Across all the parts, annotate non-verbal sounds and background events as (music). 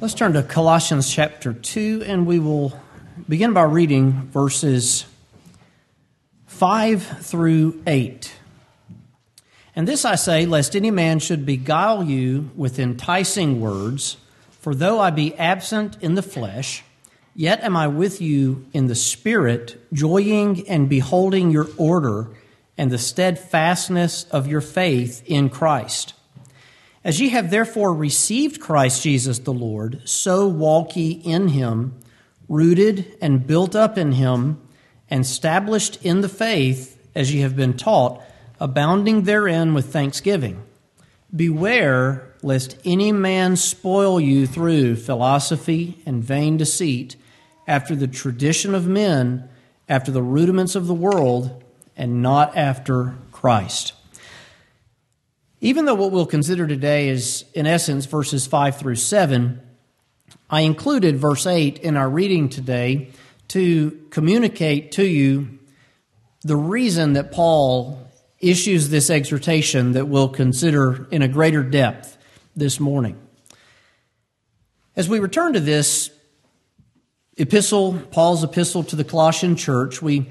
Let's turn to Colossians chapter 2, and we will begin by reading verses 5 through 8. And this I say, lest any man should beguile you with enticing words, for though I be absent in the flesh, yet am I with you in the spirit, joying and beholding your order and the steadfastness of your faith in Christ. As ye have therefore received Christ Jesus the Lord, so walk ye in him, rooted and built up in him, and established in the faith as ye have been taught, abounding therein with thanksgiving. Beware lest any man spoil you through philosophy and vain deceit, after the tradition of men, after the rudiments of the world, and not after Christ. Even though what we'll consider today is, in essence, verses 5 through 7, I included verse 8 in our reading today to communicate to you the reason that Paul issues this exhortation that we'll consider in a greater depth this morning. As we return to this epistle, Paul's epistle to the Colossian church, we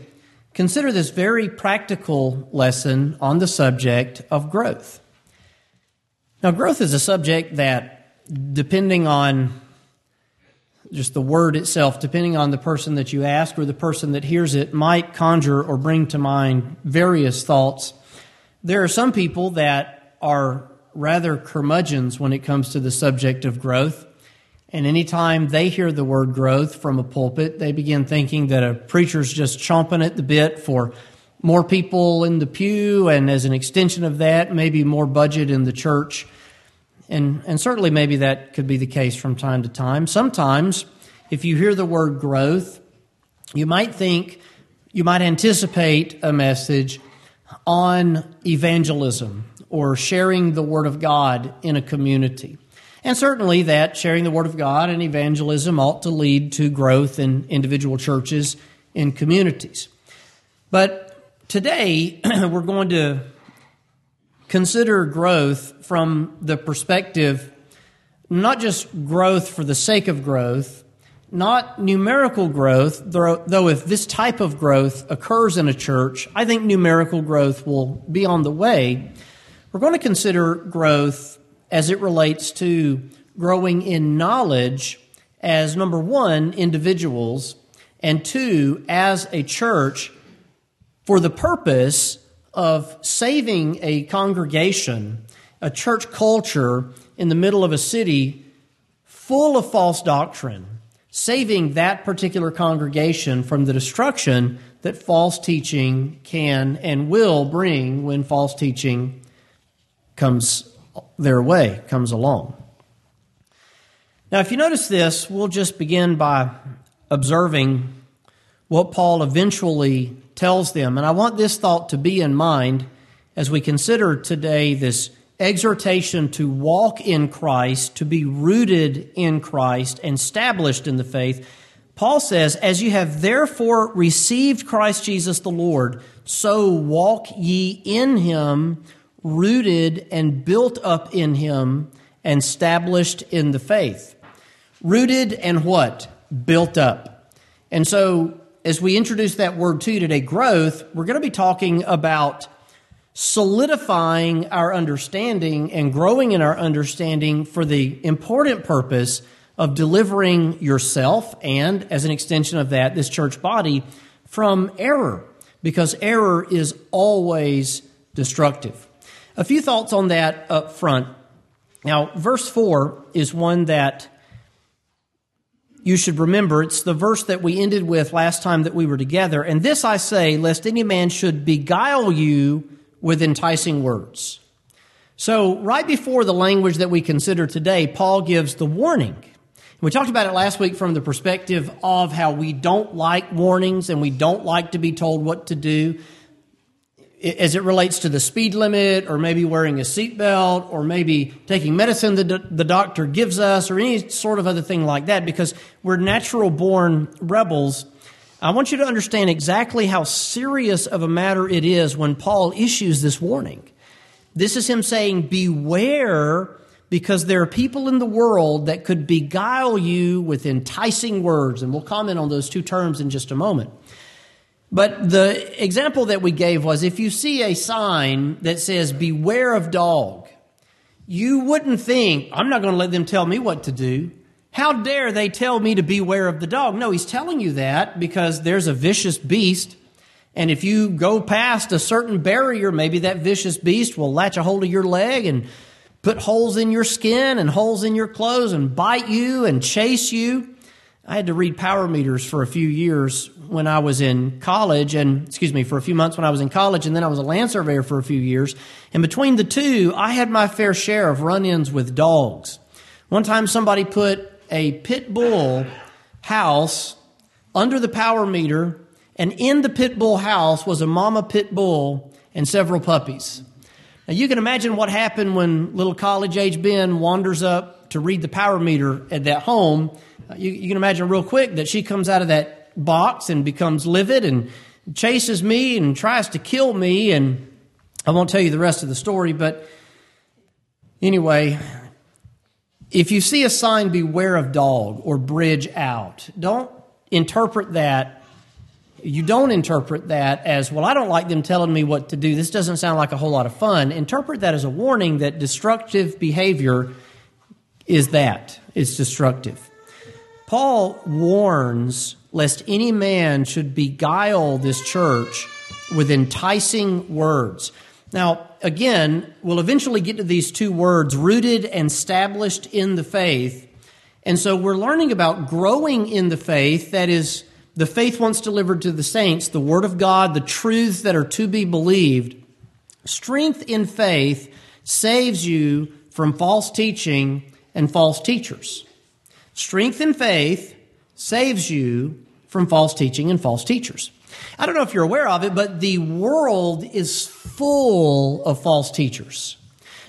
consider this very practical lesson on the subject of growth. Now, growth is a subject that, depending on just the word itself, depending on the person that you ask or the person that hears it, might conjure or bring to mind various thoughts. There are some people that are rather curmudgeons when it comes to the subject of growth. And anytime they hear the word growth from a pulpit, they begin thinking that a preacher's just chomping at the bit for more people in the pew, and as an extension of that, maybe more budget in the church. And, and certainly, maybe that could be the case from time to time. Sometimes, if you hear the word growth, you might think, you might anticipate a message on evangelism or sharing the Word of God in a community. And certainly, that sharing the Word of God and evangelism ought to lead to growth in individual churches in communities. But today, (clears throat) we're going to consider growth from the perspective not just growth for the sake of growth, not numerical growth, though if this type of growth occurs in a church, I think numerical growth will be on the way. We're going to consider growth as it relates to growing in knowledge as number one, individuals, and two, as a church for the purpose of saving a congregation, a church culture in the middle of a city full of false doctrine, saving that particular congregation from the destruction that false teaching can and will bring when false teaching comes their way, comes along. Now, if you notice this, we'll just begin by observing what Paul eventually tells them. And I want this thought to be in mind as we consider today this exhortation to walk in Christ, to be rooted in Christ, and established in the faith. Paul says, As you have therefore received Christ Jesus the Lord, so walk ye in him, rooted and built up in him, and established in the faith. Rooted and what? Built up. And so as we introduce that word to today, growth, we're going to be talking about solidifying our understanding and growing in our understanding for the important purpose of delivering yourself and, as an extension of that, this church body from error, because error is always destructive. A few thoughts on that up front. Now, verse 4 is one that you should remember it's the verse that we ended with last time that we were together. And this I say, lest any man should beguile you with enticing words. So, right before the language that we consider today, Paul gives the warning. We talked about it last week from the perspective of how we don't like warnings and we don't like to be told what to do as it relates to the speed limit or maybe wearing a seatbelt or maybe taking medicine that the doctor gives us or any sort of other thing like that because we're natural born rebels. I want you to understand exactly how serious of a matter it is when Paul issues this warning. This is him saying, Beware because there are people in the world that could beguile you with enticing words. And we'll comment on those two terms in just a moment. But the example that we gave was if you see a sign that says, Beware of dog, you wouldn't think, I'm not going to let them tell me what to do. How dare they tell me to beware of the dog? No, he's telling you that because there's a vicious beast. And if you go past a certain barrier, maybe that vicious beast will latch a hold of your leg and put holes in your skin and holes in your clothes and bite you and chase you. I had to read power meters for a few years when I was in college, and excuse me, for a few months when I was in college, and then I was a land surveyor for a few years. And between the two, I had my fair share of run ins with dogs. One time somebody put a pit bull house under the power meter, and in the pit bull house was a mama pit bull and several puppies. Now, you can imagine what happened when little college age Ben wanders up to read the power meter at that home. Uh, you, you, can imagine real quick that she comes out of that box and becomes livid and chases me and tries to kill me. And I won't tell you the rest of the story, but anyway, if you see a sign, beware of dog or bridge out, don't interpret that you don't interpret that as, well, I don't like them telling me what to do. This doesn't sound like a whole lot of fun. Interpret that as a warning that destructive behavior is that. It's destructive. Paul warns lest any man should beguile this church with enticing words. Now, again, we'll eventually get to these two words rooted and established in the faith. And so we're learning about growing in the faith that is the faith once delivered to the saints, the Word of God, the truths that are to be believed, strength in faith saves you from false teaching and false teachers. Strength in faith saves you from false teaching and false teachers. I don't know if you're aware of it, but the world is full of false teachers.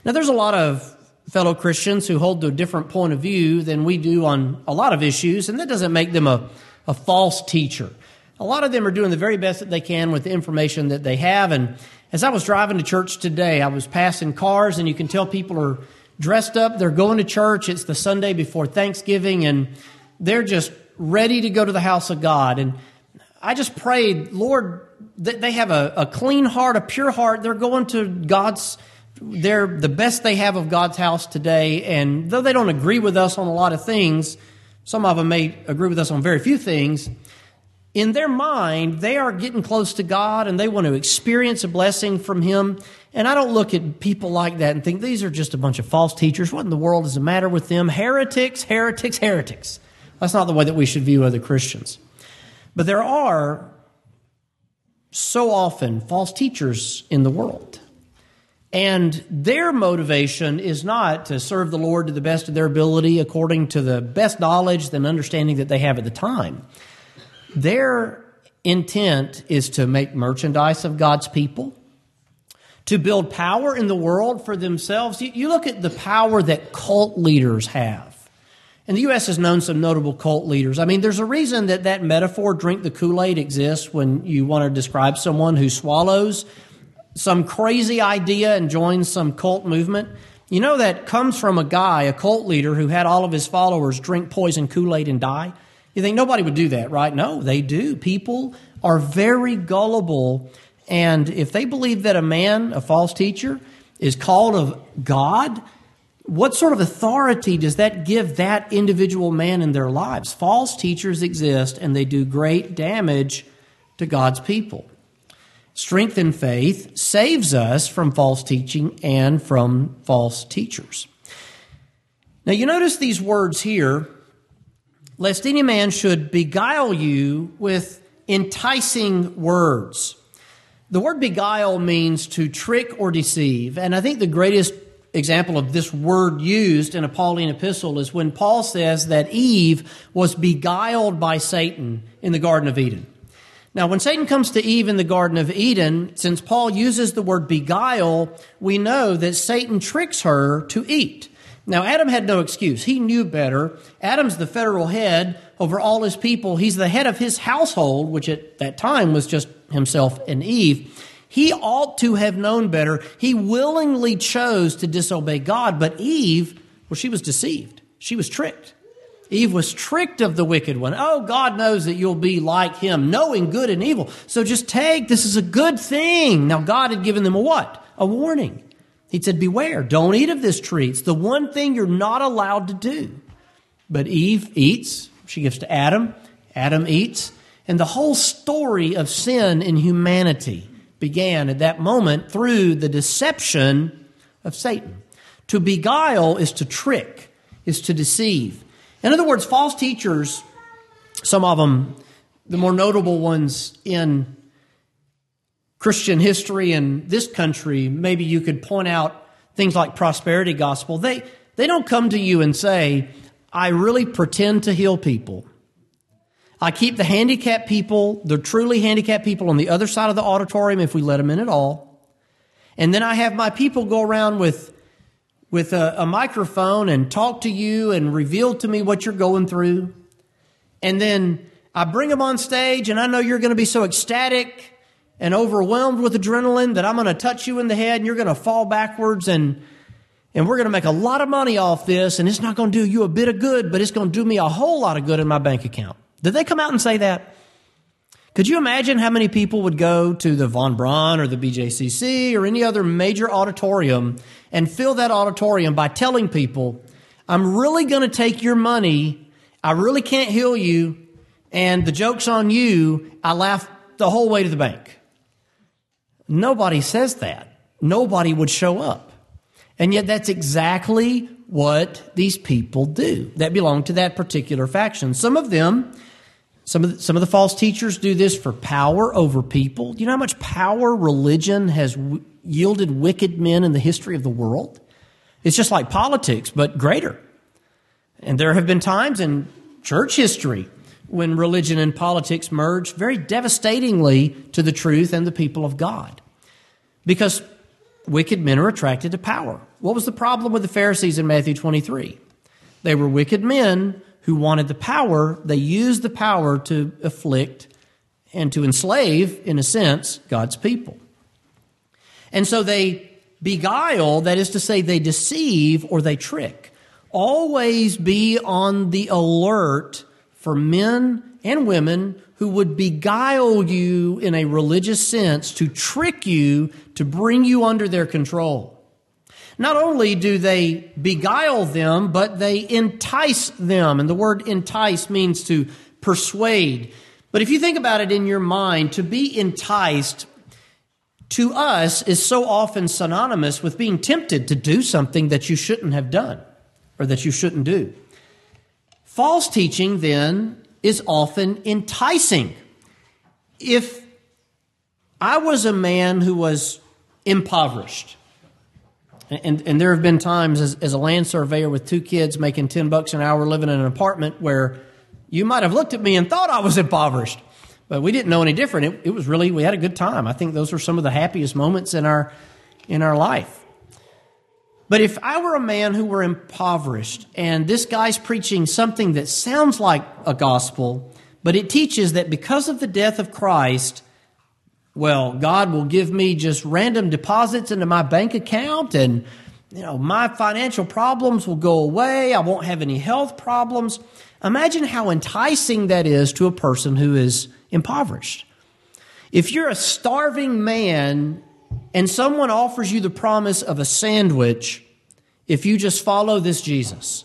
Now, there's a lot of fellow Christians who hold to a different point of view than we do on a lot of issues, and that doesn't make them a a false teacher. A lot of them are doing the very best that they can with the information that they have. And as I was driving to church today, I was passing cars, and you can tell people are dressed up. They're going to church. It's the Sunday before Thanksgiving, and they're just ready to go to the house of God. And I just prayed, Lord, that they have a, a clean heart, a pure heart. They're going to God's they're the best they have of God's house today. And though they don't agree with us on a lot of things, some of them may agree with us on very few things. In their mind, they are getting close to God and they want to experience a blessing from Him. And I don't look at people like that and think these are just a bunch of false teachers. What in the world is the matter with them? Heretics, heretics, heretics. That's not the way that we should view other Christians. But there are so often false teachers in the world. And their motivation is not to serve the Lord to the best of their ability according to the best knowledge and understanding that they have at the time. Their intent is to make merchandise of God's people, to build power in the world for themselves. You, look at the power that cult leaders have. And the U.S. has known some notable cult leaders. I mean, there's a reason that that metaphor, drink the Kool Aid, exists when you want to describe someone who swallows some crazy idea and joins some cult movement. You know, that comes from a guy, a cult leader, who had all of his followers drink poison Kool Aid and die. You think nobody would do that, right? No, they do. People are very gullible. And if they believe that a man, a false teacher, is called of God, what sort of authority does that give that individual man in their lives? False teachers exist and they do great damage to God's people. Strength in faith saves us from false teaching and from false teachers. Now, you notice these words here lest any man should beguile you with enticing words. The word beguile means to trick or deceive. And I think the greatest example of this word used in a Pauline epistle is when Paul says that Eve was beguiled by Satan in the Garden of Eden. Now, when Satan comes to Eve in the Garden of Eden, since Paul uses the word beguile, we know that Satan tricks her to eat. Now, Adam had no excuse. He knew better. Adam's the federal head over all his people. He's the head of his household, which at that time was just himself and Eve. He ought to have known better. He willingly chose to disobey God, but Eve Well, she was deceived, she was tricked. Eve was tricked of the wicked one. Oh, God knows that you'll be like him, knowing good and evil. So just take, this is a good thing. Now, God had given them a what? A warning. He said, Beware, don't eat of this tree. It's the one thing you're not allowed to do. But Eve eats. She gives to Adam. Adam eats. And the whole story of sin in humanity began at that moment through the deception of Satan. To beguile is to trick, is to deceive. In other words, false teachers, some of them, the more notable ones in Christian history in this country, maybe you could point out things like prosperity gospel. They, they don't come to you and say, I really pretend to heal people. I keep the handicapped people, the truly handicapped people on the other side of the auditorium if we let them in at all. And then I have my people go around with with a, a microphone and talk to you and reveal to me what you're going through. And then I bring them on stage, and I know you're going to be so ecstatic and overwhelmed with adrenaline that I'm going to touch you in the head and you're going to fall backwards and and we're going to make a lot of money off this and it's not going to do you a bit of good, but it's going to do me a whole lot of good in my bank account. Did they come out and say that? Could you imagine how many people would go to the Von Braun or the BJCC or any other major auditorium and fill that auditorium by telling people, I'm really going to take your money. I really can't heal you. And the joke's on you. I laugh the whole way to the bank. Nobody says that. Nobody would show up. And yet that's exactly what these people do that belong to that particular faction. Some of them some of the, some of the false teachers do this for power over people. Do you know how much power religion has w- yielded wicked men in the history of the world? It's just like politics, but greater. And there have been times in church history when religion and politics merged very devastatingly to the truth and the people of God. Because wicked men are attracted to power. What was the problem with the Pharisees in Matthew 23? They were wicked men who wanted the power, they used the power to afflict and to enslave, in a sense, God's people. And so they beguile, that is to say, they deceive or they trick. Always be on the alert for men and women who would beguile you in a religious sense to trick you to bring you under their control. Not only do they beguile them, but they entice them. And the word entice means to persuade. But if you think about it in your mind, to be enticed to us is so often synonymous with being tempted to do something that you shouldn't have done or that you shouldn't do. False teaching, then, is often enticing. If I was a man who was impoverished, and, and there have been times as, as a land surveyor with two kids making 10 bucks an hour living in an apartment where you might have looked at me and thought I was impoverished, but we didn't know any different. It, it was really, we had a good time. I think those were some of the happiest moments in our, in our life. But if I were a man who were impoverished and this guy's preaching something that sounds like a gospel, but it teaches that because of the death of Christ, well, God will give me just random deposits into my bank account and you know, my financial problems will go away. I won't have any health problems. Imagine how enticing that is to a person who is impoverished. If you're a starving man and someone offers you the promise of a sandwich if you just follow this Jesus,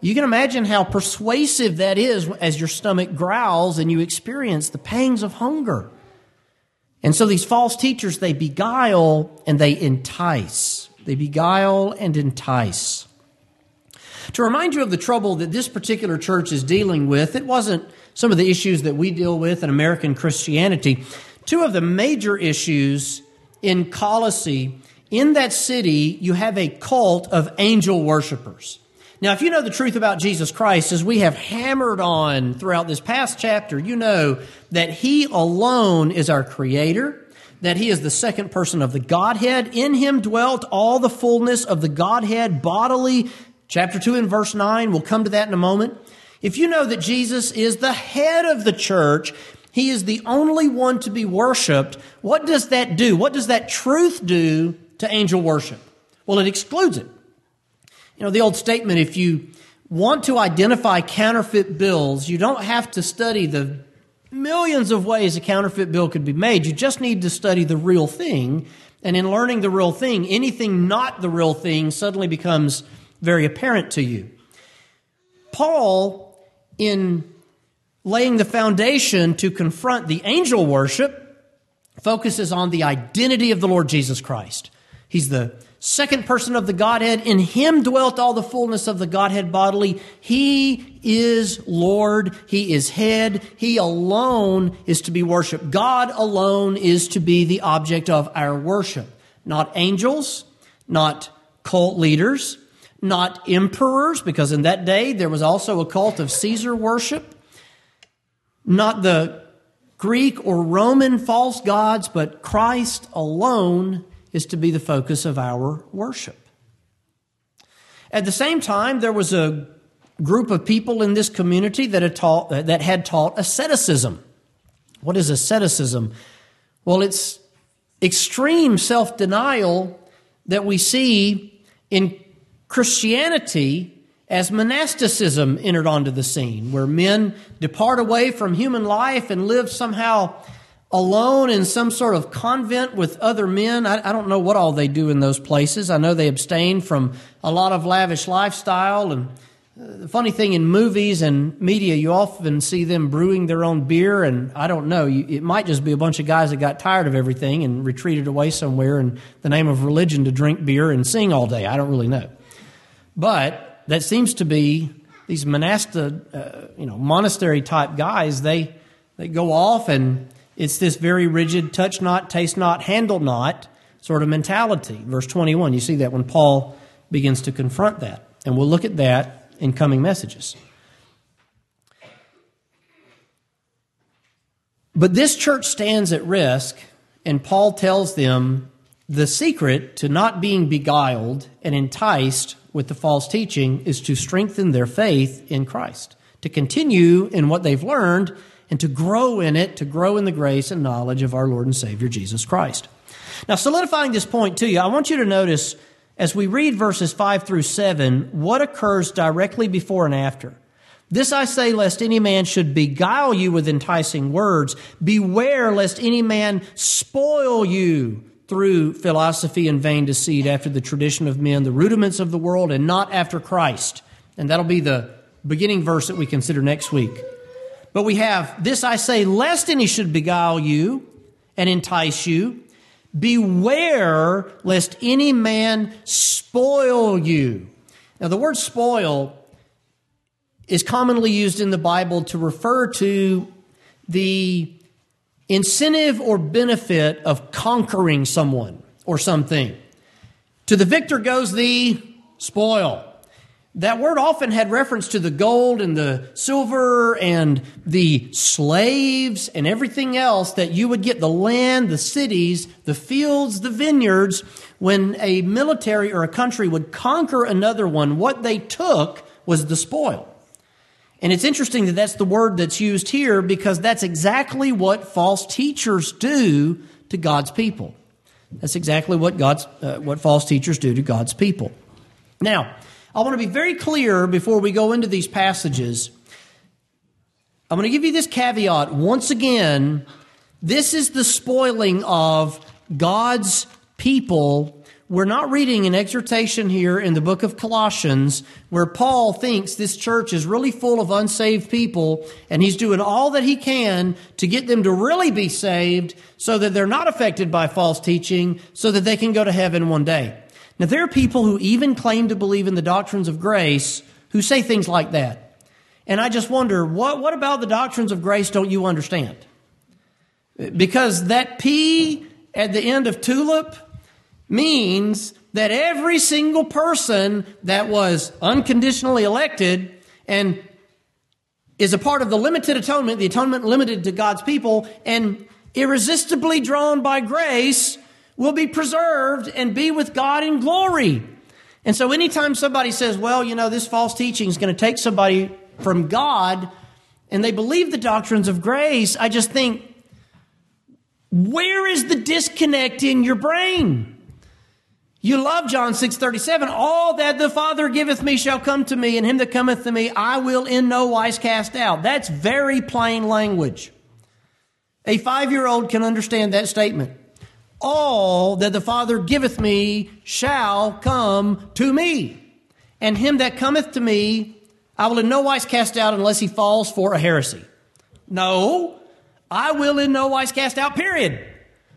you can imagine how persuasive that is as your stomach growls and you experience the pangs of hunger. And so these false teachers, they beguile and they entice. They beguile and entice. To remind you of the trouble that this particular church is dealing with, it wasn't some of the issues that we deal with in American Christianity. Two of the major issues in Colossae, in that city, you have a cult of angel worshippers. Now, if you know the truth about Jesus Christ, as we have hammered on throughout this past chapter, you know that He alone is our Creator, that He is the second person of the Godhead. In Him dwelt all the fullness of the Godhead bodily. Chapter 2 and verse 9, we'll come to that in a moment. If you know that Jesus is the head of the church, He is the only one to be worshiped, what does that do? What does that truth do to angel worship? Well, it excludes it. You know, the old statement if you want to identify counterfeit bills, you don't have to study the millions of ways a counterfeit bill could be made. You just need to study the real thing. And in learning the real thing, anything not the real thing suddenly becomes very apparent to you. Paul, in laying the foundation to confront the angel worship, focuses on the identity of the Lord Jesus Christ. He's the second person of the Godhead. In him dwelt all the fullness of the Godhead bodily. He is Lord. He is head. He alone is to be worshiped. God alone is to be the object of our worship. Not angels, not cult leaders, not emperors, because in that day there was also a cult of Caesar worship, not the Greek or Roman false gods, but Christ alone is to be the focus of our worship. At the same time, there was a group of people in this community that had taught, that had taught asceticism. What is asceticism? Well, it's extreme self denial that we see in Christianity as monasticism entered onto the scene, where men depart away from human life and live somehow alone in some sort of convent with other men. I, I, don't know what all they do in those places. I know they abstain from a lot of lavish lifestyle. And uh, the funny thing in movies and media, you often see them brewing their own beer. And I don't know, you, it might just be a bunch of guys that got tired of everything and retreated away somewhere in the name of religion to drink beer and sing all day. I don't really know. But that seems to be these monastic, uh, you know, monastery type guys. They they go off and it's this very rigid touch not, taste not, handle not sort of mentality. Verse 21, you see that when Paul begins to confront that. And we'll look at that in coming messages. But this church stands at risk, and Paul tells them the secret to not being beguiled and enticed with the false teaching is to strengthen their faith in Christ, to continue in what they've learned and to grow in it, to grow in the grace and knowledge of our Lord and Savior Jesus Christ. Now, solidifying this point to you, I want you to notice as we read verses 5 through 7 what occurs directly before and after. This I say, lest any man should beguile you with enticing words. Beware lest any man spoil you through philosophy and vain deceit after the tradition of men, the rudiments of the world, and not after Christ. And that'll be the beginning verse that we consider next week. But we have this I say, lest any should beguile you and entice you. Beware lest any man spoil you. Now, the word spoil is commonly used in the Bible to refer to the incentive or benefit of conquering someone or something. To the victor goes the spoil that word often had reference to the gold and the silver and the slaves and everything else that you would get the land, the cities, the fields, the vineyards. When a military or a country would conquer another one, what they took was the spoil. And it's interesting that that's the word that's used here because that's exactly what false teachers do to God's people. That's exactly what God's uh, what false teachers do to God's people. Now, I want to be very clear before we go into these passages. I'm going to give you this caveat once again. This is the spoiling of God's people. We're not reading an exhortation here in the book of Colossians where Paul thinks this church is really full of unsaved people and he's doing all that he can to get them to really be saved so that they're not affected by false teaching so that they can go to heaven one day. Now, there are people who even claim to believe in the doctrines of grace who say things like that. And I just wonder, what, what about the doctrines of grace don't you understand? Because that P at the end of tulip means that every single person that was unconditionally elected and is a part of the limited atonement, the atonement limited to God's people, and irresistibly drawn by grace will be preserved and be with God in glory. And so anytime somebody says, well, you know, this false teaching is going to take somebody from God and they believe the doctrines of grace, I just think, where is the disconnect in your brain? You love John 6:37, all that the Father giveth me shall come to me, and him that cometh to me I will in no wise cast out. That's very plain language. A 5-year-old can understand that statement. All that the Father giveth me shall come to me. And him that cometh to me I will in no wise cast out unless he falls for a heresy. No, I will in no wise cast out, period.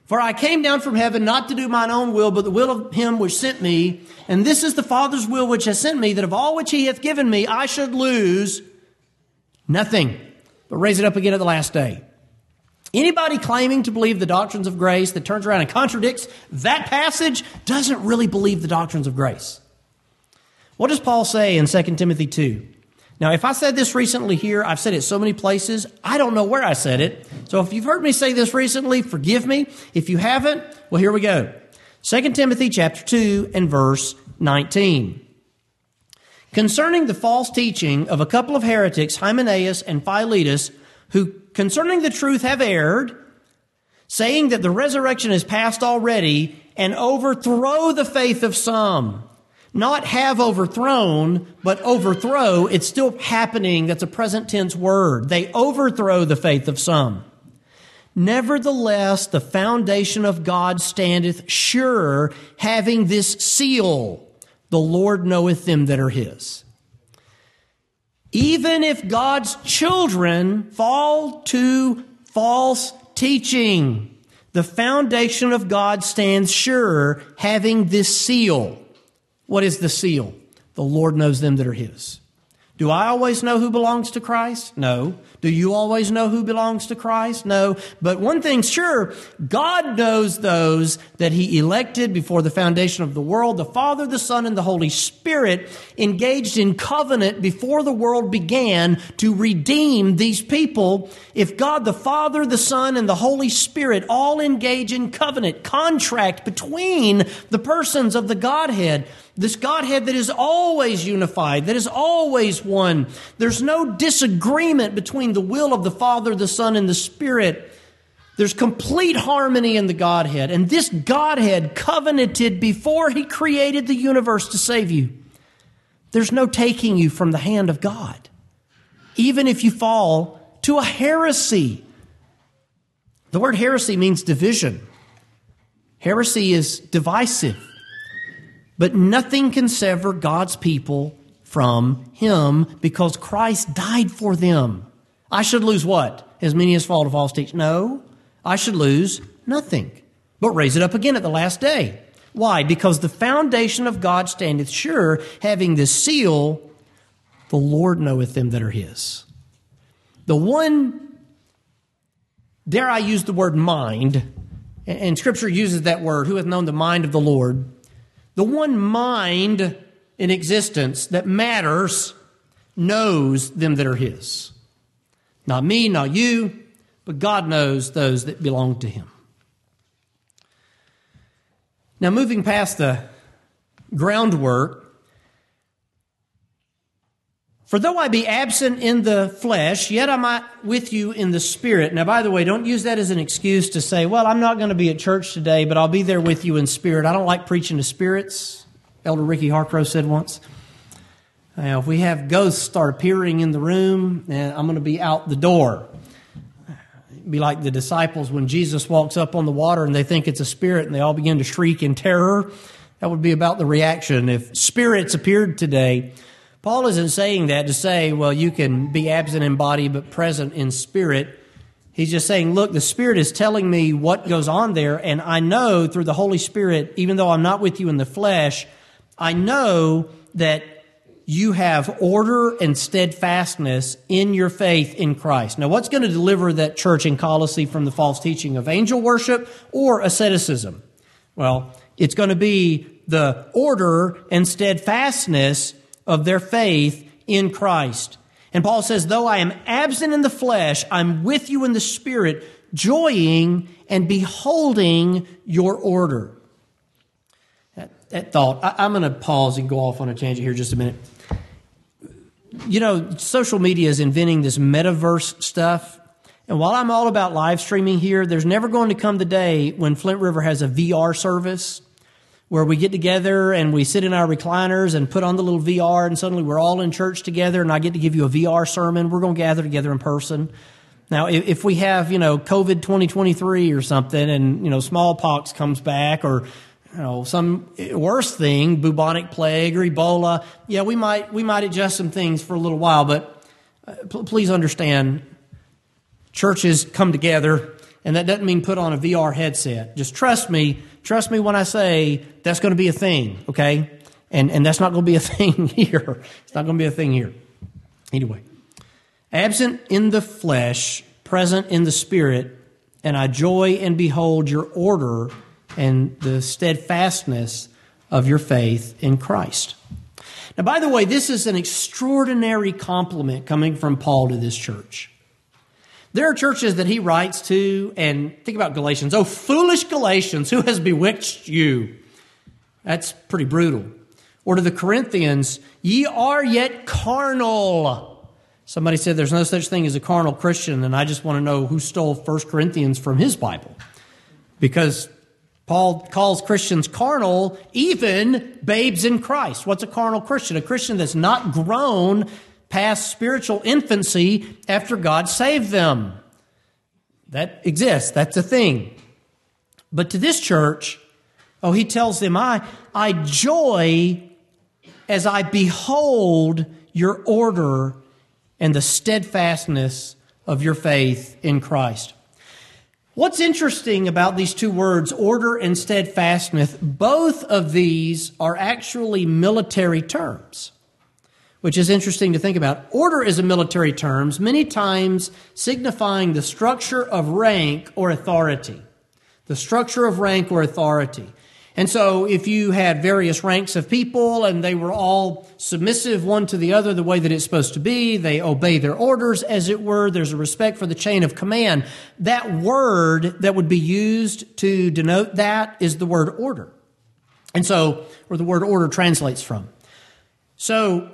For I came down from heaven not to do mine own will, but the will of him which sent me. And this is the Father's will which has sent me, that of all which he hath given me, I should lose nothing, but raise it up again at the last day. Anybody claiming to believe the doctrines of grace that turns around and contradicts that passage doesn't really believe the doctrines of grace. What does Paul say in 2 Timothy 2? Now, if I said this recently here, I've said it so many places, I don't know where I said it. So if you've heard me say this recently, forgive me. If you haven't, well, here we go. 2 Timothy chapter 2 and verse 19. Concerning the false teaching of a couple of heretics, Hymenaeus and Philetus, who concerning the truth have erred, saying that the resurrection is past already, and overthrow the faith of some not have overthrown, but overthrow. It's still happening. That's a present tense word. They overthrow the faith of some. Nevertheless, the foundation of God standeth sure, having this seal the Lord knoweth them that are his. Even if God's children fall to false teaching, the foundation of God stands sure, having this seal. What is the seal? The Lord knows them that are His. Do I always know who belongs to Christ? No. Do you always know who belongs to Christ? No. But one thing's sure, God knows those that He elected before the foundation of the world. The Father, the Son, and the Holy Spirit engaged in covenant before the world began to redeem these people. If God, the Father, the Son, and the Holy Spirit all engage in covenant, contract between the persons of the Godhead, this Godhead that is always unified, that is always one. There's no disagreement between the will of the Father, the Son, and the Spirit. There's complete harmony in the Godhead. And this Godhead covenanted before He created the universe to save you. There's no taking you from the hand of God. Even if you fall to a heresy. The word heresy means division. Heresy is divisive. But nothing can sever God's people from Him because Christ died for them. I should lose what? As many as fall to false teaching? No, I should lose nothing, but raise it up again at the last day. Why? Because the foundation of God standeth sure, having this seal, the Lord knoweth them that are His. The one, dare I use the word mind, and Scripture uses that word, who hath known the mind of the Lord? The one mind in existence that matters knows them that are His. Not me, not you, but God knows those that belong to Him. Now, moving past the groundwork, for though I be absent in the flesh, yet am I with you in the spirit. Now, by the way, don't use that as an excuse to say, well, I'm not going to be at church today, but I'll be there with you in spirit. I don't like preaching to spirits, Elder Ricky Harcrow said once. Now, if we have ghosts start appearing in the room, eh, I'm going to be out the door. Be like the disciples when Jesus walks up on the water and they think it's a spirit and they all begin to shriek in terror. That would be about the reaction. If spirits appeared today, Paul isn't saying that to say, well, you can be absent in body but present in spirit. He's just saying, look, the Spirit is telling me what goes on there, and I know through the Holy Spirit, even though I'm not with you in the flesh, I know that you have order and steadfastness in your faith in Christ. Now, what's going to deliver that church in Colossae from the false teaching of angel worship or asceticism? Well, it's going to be the order and steadfastness of their faith in Christ. And Paul says, though I am absent in the flesh, I'm with you in the spirit, joying and beholding your order. That, that thought, I, I'm going to pause and go off on a tangent here just a minute. You know, social media is inventing this metaverse stuff. And while I'm all about live streaming here, there's never going to come the day when Flint River has a VR service where we get together and we sit in our recliners and put on the little VR and suddenly we're all in church together and I get to give you a VR sermon. We're going to gather together in person. Now, if we have, you know, COVID 2023 or something and, you know, smallpox comes back or, you know, some worse thing, bubonic plague or Ebola, yeah, we might, we might adjust some things for a little while, but uh, please understand, churches come together and that doesn't mean put on a VR headset. Just trust me, trust me when I say that's going to be a thing, okay? And, and that's not going to be a (laughs) thing here. It's not going to be a thing here. Anyway. Absent in the flesh, present in the spirit, and I joy and behold your order and the steadfastness of your faith in Christ. Now, by the way, this is an extraordinary compliment coming from Paul to this church. There are churches that he writes to, and think about Galatians. Oh, foolish Galatians, who has bewitched you? That's pretty brutal. Or to the Corinthians, ye are yet carnal. Somebody said there's no such thing as a carnal Christian, and I just want to know who stole 1 Corinthians from his Bible. Because Paul calls Christians carnal, even babes in Christ. What's a carnal Christian? A Christian that's not grown past spiritual infancy after God saved them. That exists, that's a thing. But to this church, oh, he tells them, I, I joy as I behold your order and the steadfastness of your faith in Christ. What's interesting about these two words, order and steadfastness, both of these are actually military terms, which is interesting to think about. Order is a military term, many times signifying the structure of rank or authority. The structure of rank or authority. And so, if you had various ranks of people and they were all submissive one to the other the way that it's supposed to be, they obey their orders, as it were, there's a respect for the chain of command. That word that would be used to denote that is the word order. And so, where the word order translates from. So,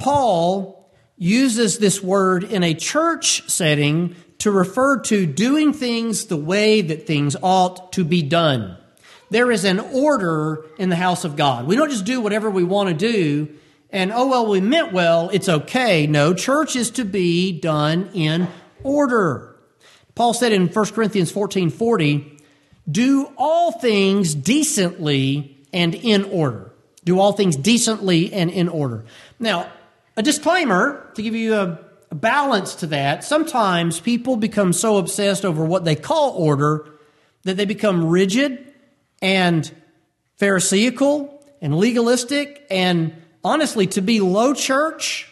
Paul uses this word in a church setting to refer to doing things the way that things ought to be done there is an order in the house of God. We don't just do whatever we want to do and, oh, well, we meant well, it's okay. No, church is to be done in order. Paul said in 1 Corinthians 14 40, do all things decently and in order. Do all things decently and in order. Now, a disclaimer to give you a, a balance to that. Sometimes people become so obsessed over what they call order that they become rigid and Pharisaical and legalistic and honestly to be low church.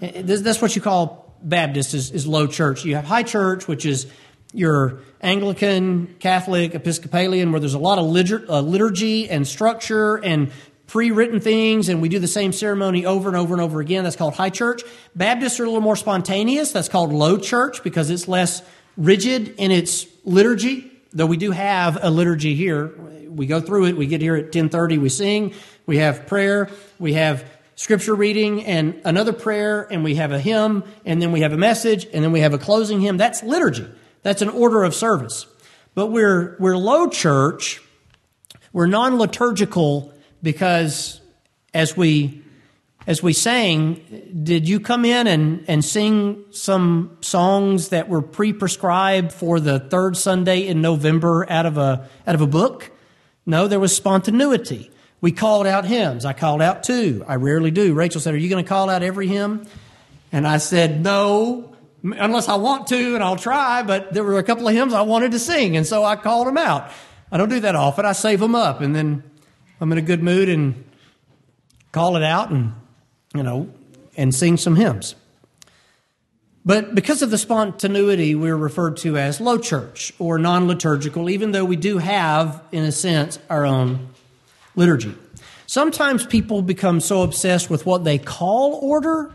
That's what you call Baptist is, is low church. You have high church, which is your Anglican, Catholic, Episcopalian, where there's a lot of uh, liturgy and structure and pre-written things, and we do the same ceremony over and over and over again. That's called high church. Baptists are a little more spontaneous. That's called low church because it's less rigid in its liturgy. Though we do have a liturgy here, we go through it. We get here at 1030, we sing, we have prayer, we have scripture reading and another prayer, and we have a hymn, and then we have a message, and then we have a closing hymn. That's liturgy. That's an order of service. But we're, we're low church, we're non liturgical because as we as we sang, did you come in and, and sing some songs that were pre-prescribed for the third Sunday in November out of a out of a book? No, there was spontaneity. We called out hymns. I called out two. I rarely do. Rachel said, Are you going to call out every hymn? And I said, No, unless I want to, and I'll try. But there were a couple of hymns I wanted to sing, and so I called them out. I don't do that often. I save them up, and then I'm in a good mood and call it out and, you know, and sing some hymns. But because of the spontaneity, we're referred to as low church or non liturgical, even though we do have, in a sense, our own liturgy. Sometimes people become so obsessed with what they call order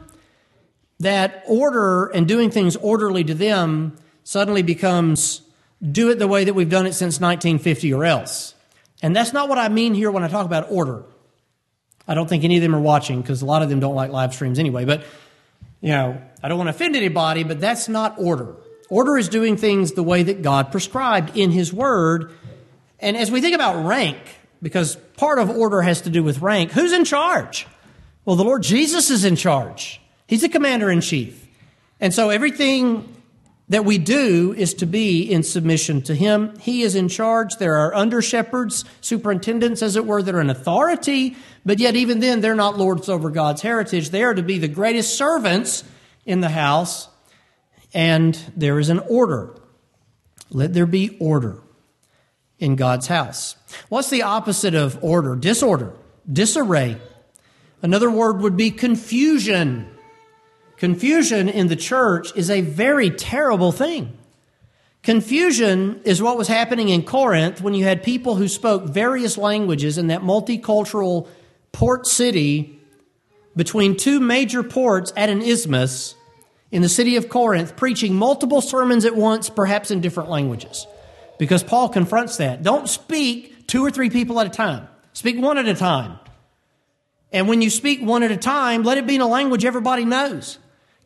that order and doing things orderly to them suddenly becomes do it the way that we've done it since 1950 or else. And that's not what I mean here when I talk about order. I don't think any of them are watching because a lot of them don't like live streams anyway. But you know, I don't want to offend anybody, but that's not order. Order is doing things the way that God prescribed in His Word. And as we think about rank, because part of order has to do with rank. Who's in charge? Well, the Lord Jesus is in charge. He's the commander in chief. And so everything that we do is to be in submission to Him. He is in charge. There are under shepherds, superintendents, as it were, that are in authority, but yet even then they're not lords over God's heritage. They are to be the greatest servants in the house, and there is an order. Let there be order in God's house. What's the opposite of order? Disorder, disarray. Another word would be confusion. Confusion in the church is a very terrible thing. Confusion is what was happening in Corinth when you had people who spoke various languages in that multicultural port city between two major ports at an isthmus in the city of Corinth, preaching multiple sermons at once, perhaps in different languages. Because Paul confronts that. Don't speak two or three people at a time, speak one at a time. And when you speak one at a time, let it be in a language everybody knows.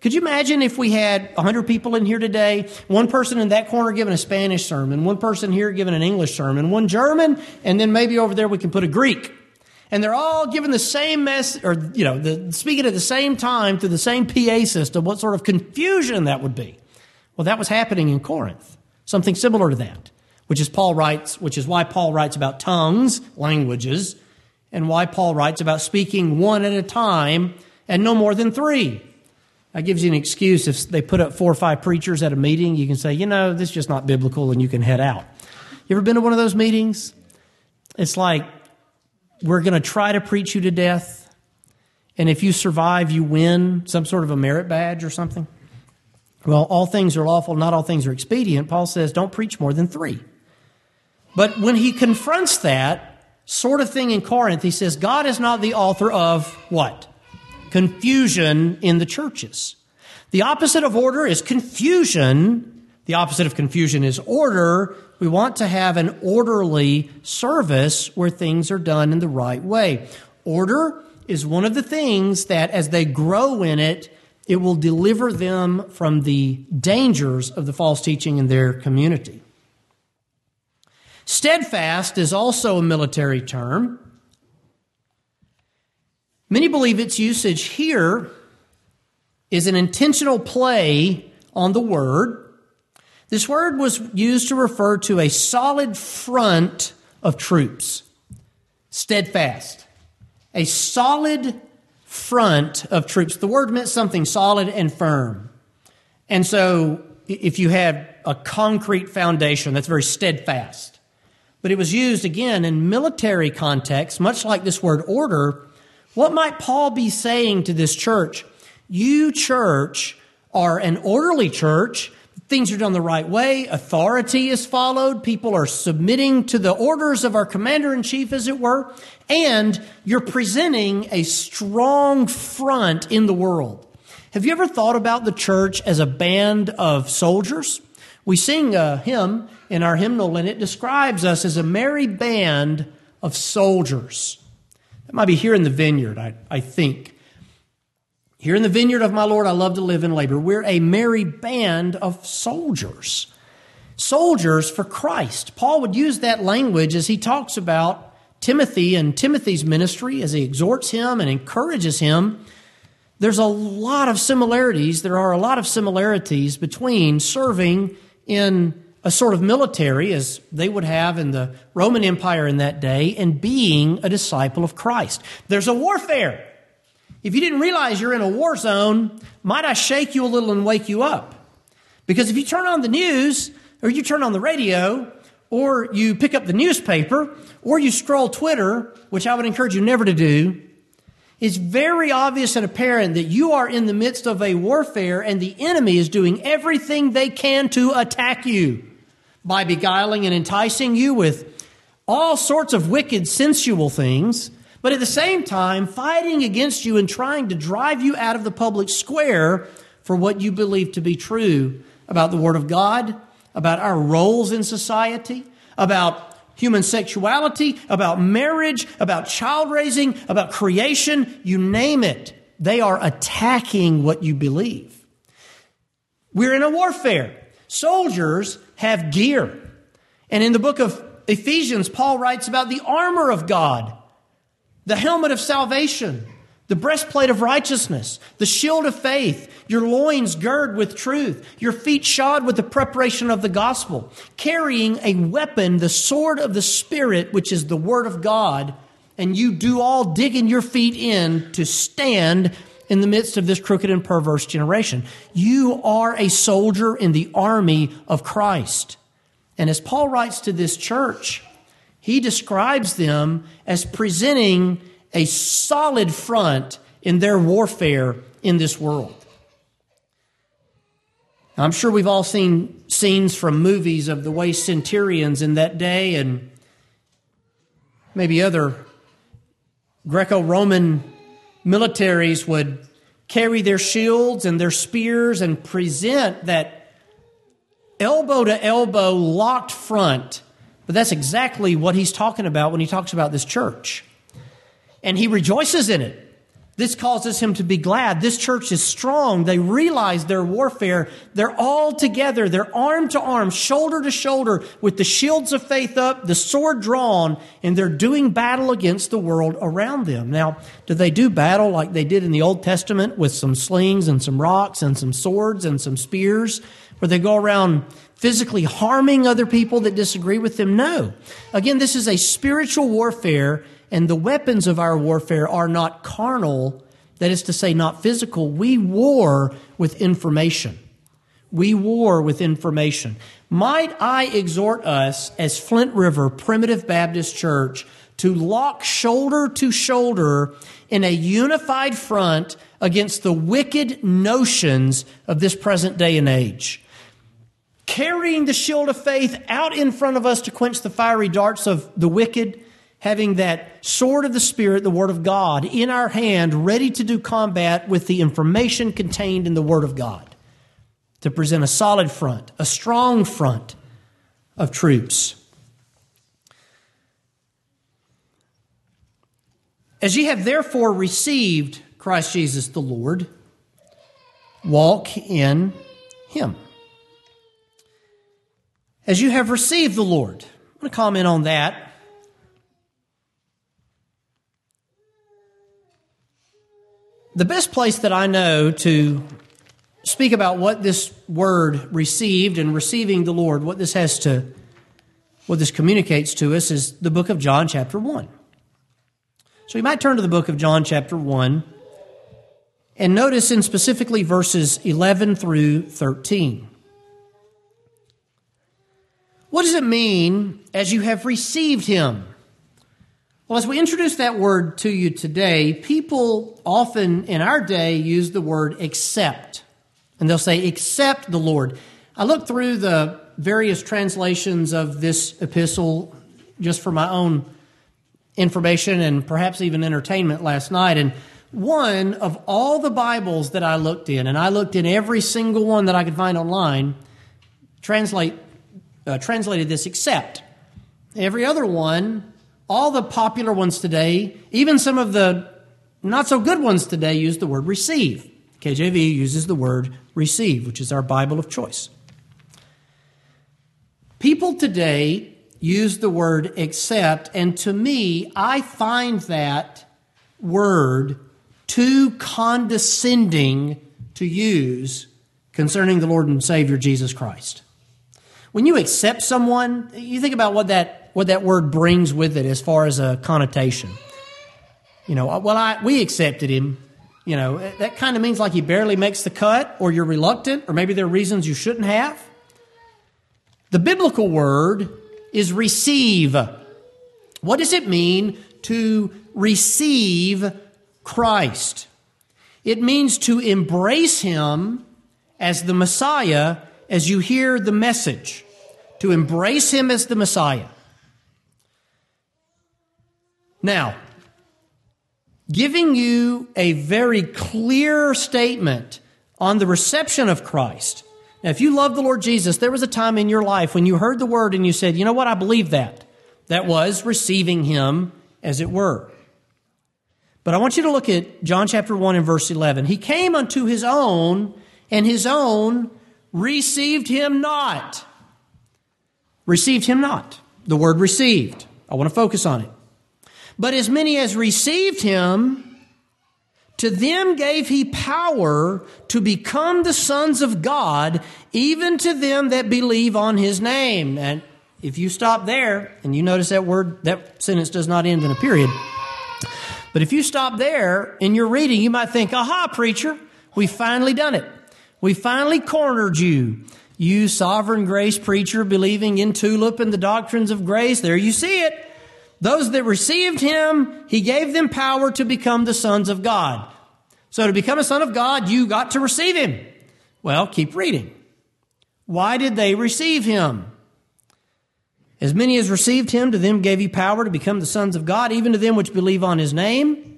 Could you imagine if we had 100 people in here today, one person in that corner giving a Spanish sermon, one person here giving an English sermon, one German, and then maybe over there we can put a Greek. And they're all giving the same message, or, you know, the, speaking at the same time through the same PA system. What sort of confusion that would be. Well, that was happening in Corinth. Something similar to that, which is Paul writes, which is why Paul writes about tongues, languages, and why Paul writes about speaking one at a time and no more than three. That gives you an excuse if they put up four or five preachers at a meeting, you can say, you know, this is just not biblical, and you can head out. You ever been to one of those meetings? It's like, we're going to try to preach you to death, and if you survive, you win some sort of a merit badge or something. Well, all things are lawful, not all things are expedient. Paul says, don't preach more than three. But when he confronts that sort of thing in Corinth, he says, God is not the author of what? Confusion in the churches. The opposite of order is confusion. The opposite of confusion is order. We want to have an orderly service where things are done in the right way. Order is one of the things that as they grow in it, it will deliver them from the dangers of the false teaching in their community. Steadfast is also a military term. Many believe its usage here is an intentional play on the word. This word was used to refer to a solid front of troops, steadfast. A solid front of troops. The word meant something solid and firm. And so if you have a concrete foundation, that's very steadfast. But it was used again in military context, much like this word order, what might Paul be saying to this church? You, church, are an orderly church. Things are done the right way. Authority is followed. People are submitting to the orders of our commander in chief, as it were. And you're presenting a strong front in the world. Have you ever thought about the church as a band of soldiers? We sing a hymn in our hymnal, and it describes us as a merry band of soldiers. Might be here in the vineyard, I, I think. Here in the vineyard of my Lord, I love to live and labor. We're a merry band of soldiers. Soldiers for Christ. Paul would use that language as he talks about Timothy and Timothy's ministry, as he exhorts him and encourages him. There's a lot of similarities. There are a lot of similarities between serving in a sort of military as they would have in the Roman Empire in that day and being a disciple of Christ. There's a warfare. If you didn't realize you're in a war zone, might I shake you a little and wake you up? Because if you turn on the news or you turn on the radio or you pick up the newspaper or you scroll Twitter, which I would encourage you never to do, it's very obvious and apparent that you are in the midst of a warfare and the enemy is doing everything they can to attack you by beguiling and enticing you with all sorts of wicked, sensual things, but at the same time fighting against you and trying to drive you out of the public square for what you believe to be true about the Word of God, about our roles in society, about human sexuality, about marriage, about child raising, about creation, you name it. They are attacking what you believe. We're in a warfare. Soldiers have gear. And in the book of Ephesians, Paul writes about the armor of God the helmet of salvation, the breastplate of righteousness, the shield of faith, your loins girded with truth, your feet shod with the preparation of the gospel, carrying a weapon, the sword of the Spirit, which is the word of God, and you do all digging your feet in to stand in the midst of this crooked and perverse generation. You are a soldier in the army of Christ. And as Paul writes to this church, he describes them as presenting a solid front in their warfare in this world. I'm sure we've all seen scenes from movies of the way centurions in that day and maybe other Greco Roman militaries would carry their shields and their spears and present that elbow to elbow locked front. But that's exactly what he's talking about when he talks about this church. And he rejoices in it. This causes him to be glad. This church is strong. They realize their warfare. They're all together. They're arm to arm, shoulder to shoulder, with the shields of faith up, the sword drawn, and they're doing battle against the world around them. Now, do they do battle like they did in the Old Testament with some slings and some rocks and some swords and some spears, where they go around physically harming other people that disagree with them? No. Again, this is a spiritual warfare and the weapons of our warfare are not carnal, that is to say, not physical. We war with information. We war with information. Might I exhort us as Flint River Primitive Baptist Church to lock shoulder to shoulder in a unified front against the wicked notions of this present day and age. Carrying the shield of faith out in front of us to quench the fiery darts of the wicked having that sword of the Spirit, the Word of God, in our hand, ready to do combat with the information contained in the Word of God, to present a solid front, a strong front of troops. As ye have therefore received Christ Jesus the Lord, walk in him. As you have received the Lord. I'm going to comment on that. The best place that I know to speak about what this word received and receiving the Lord, what this has to, what this communicates to us, is the book of John, chapter 1. So you might turn to the book of John, chapter 1, and notice in specifically verses 11 through 13. What does it mean as you have received him? Well, as we introduce that word to you today, people often in our day use the word accept. And they'll say, accept the Lord. I looked through the various translations of this epistle just for my own information and perhaps even entertainment last night. And one of all the Bibles that I looked in, and I looked in every single one that I could find online, translate, uh, translated this accept. Every other one all the popular ones today, even some of the not so good ones today, use the word receive. KJV uses the word receive, which is our Bible of choice. People today use the word accept, and to me, I find that word too condescending to use concerning the Lord and Savior Jesus Christ. When you accept someone, you think about what that what that word brings with it as far as a connotation. You know, well, I, we accepted him. You know, that kind of means like he barely makes the cut, or you're reluctant, or maybe there are reasons you shouldn't have. The biblical word is receive. What does it mean to receive Christ? It means to embrace him as the Messiah as you hear the message, to embrace him as the Messiah. Now, giving you a very clear statement on the reception of Christ. Now, if you love the Lord Jesus, there was a time in your life when you heard the word and you said, you know what, I believe that. That was receiving Him, as it were. But I want you to look at John chapter 1 and verse 11. He came unto His own, and His own received Him not. Received Him not. The word received. I want to focus on it. But as many as received him, to them gave he power to become the sons of God, even to them that believe on his name. And if you stop there, and you notice that word, that sentence does not end in a period. But if you stop there in your reading, you might think, aha, preacher, we finally done it. We finally cornered you. You sovereign grace preacher believing in tulip and the doctrines of grace. There you see it. Those that received him, he gave them power to become the sons of God. So to become a son of God, you got to receive him. Well, keep reading. Why did they receive him? As many as received him, to them gave he power to become the sons of God, even to them which believe on his name,